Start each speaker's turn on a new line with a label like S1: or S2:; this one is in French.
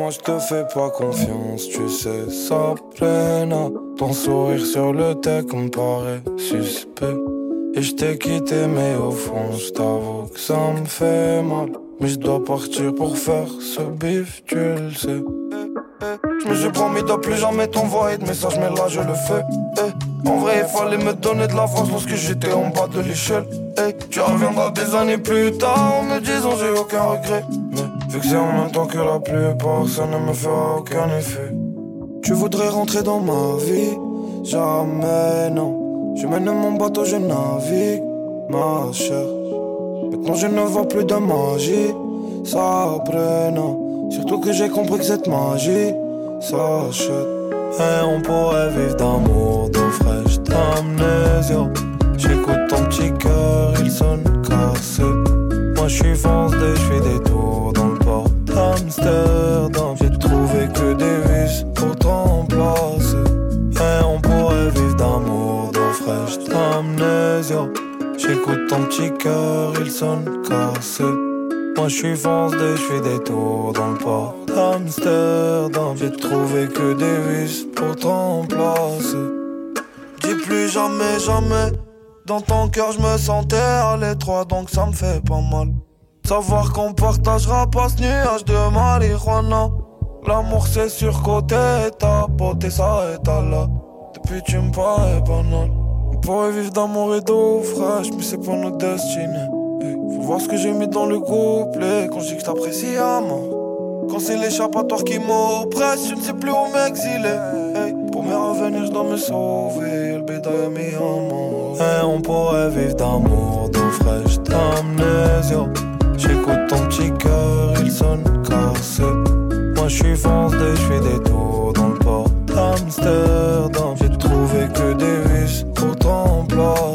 S1: Moi je te fais pas confiance, tu sais, ça pleine. Ton sourire sur le deck me paraît suspect. Et je t'ai quitté, mais au fond, je t'avoue que ça me fait mal. Mais je dois partir pour faire ce bif, tu le sais. Je me suis promis de plus jamais t'envoyer de messages, mais là je le fais. En vrai, il fallait me donner de la force lorsque j'étais en bas de l'échelle. Tu reviendras des années plus tard en me disant j'ai aucun regret. Que c'est en même temps que la plupart, ça ne me fera aucun effet. Tu voudrais rentrer dans ma vie? Jamais, non. Je mène mon bateau, je navigue, ma chère. Maintenant je ne vois plus de magie, ça non. Surtout que j'ai compris que cette magie s'achète. Et on pourrait vivre d'amour, d'eau fraîche, d'amnésia. J'écoute ton petit cœur, il sonne cassé. Moi je suis foncé, je fais des d'Amsterdam. J'ai trouvé que des vis pour te remplacer. Et on pourrait vivre d'amour, d'eau fraîche, d'amnésia. J'écoute ton petit cœur, il sonne cassé. Moi je suis foncé, je fais des tours dans le port d'Amsterdam. J'ai trouvé que des vis pour te remplacer. Dis plus jamais, jamais. Dans ton cœur, je me sentais à l'étroit, donc ça me fait pas mal. Savoir qu'on partagera pas ce nuage de marijuana. L'amour c'est surcoté, ta beauté ça est à là. Depuis tu me parais banal. On pourrait vivre d'amour et d'eau fraîche, mais c'est pas notre destinée. faut voir ce que j'ai mis dans le couplet quand je dis que t'apprécies à mort. Quand c'est l'échappatoire qui m'oppresse, je ne sais plus où m'exiler. pour me revenir, je dois me sauver. Le bédaille mis en Et on pourrait vivre d'amour, d'eau fraîche, d'amnésia. J'écoute ton petit cœur, il sonne cassé. Moi je suis foncé, je fais des tours dans le port d'Amsterdam. J'ai trouvé que des vis pour ton plat.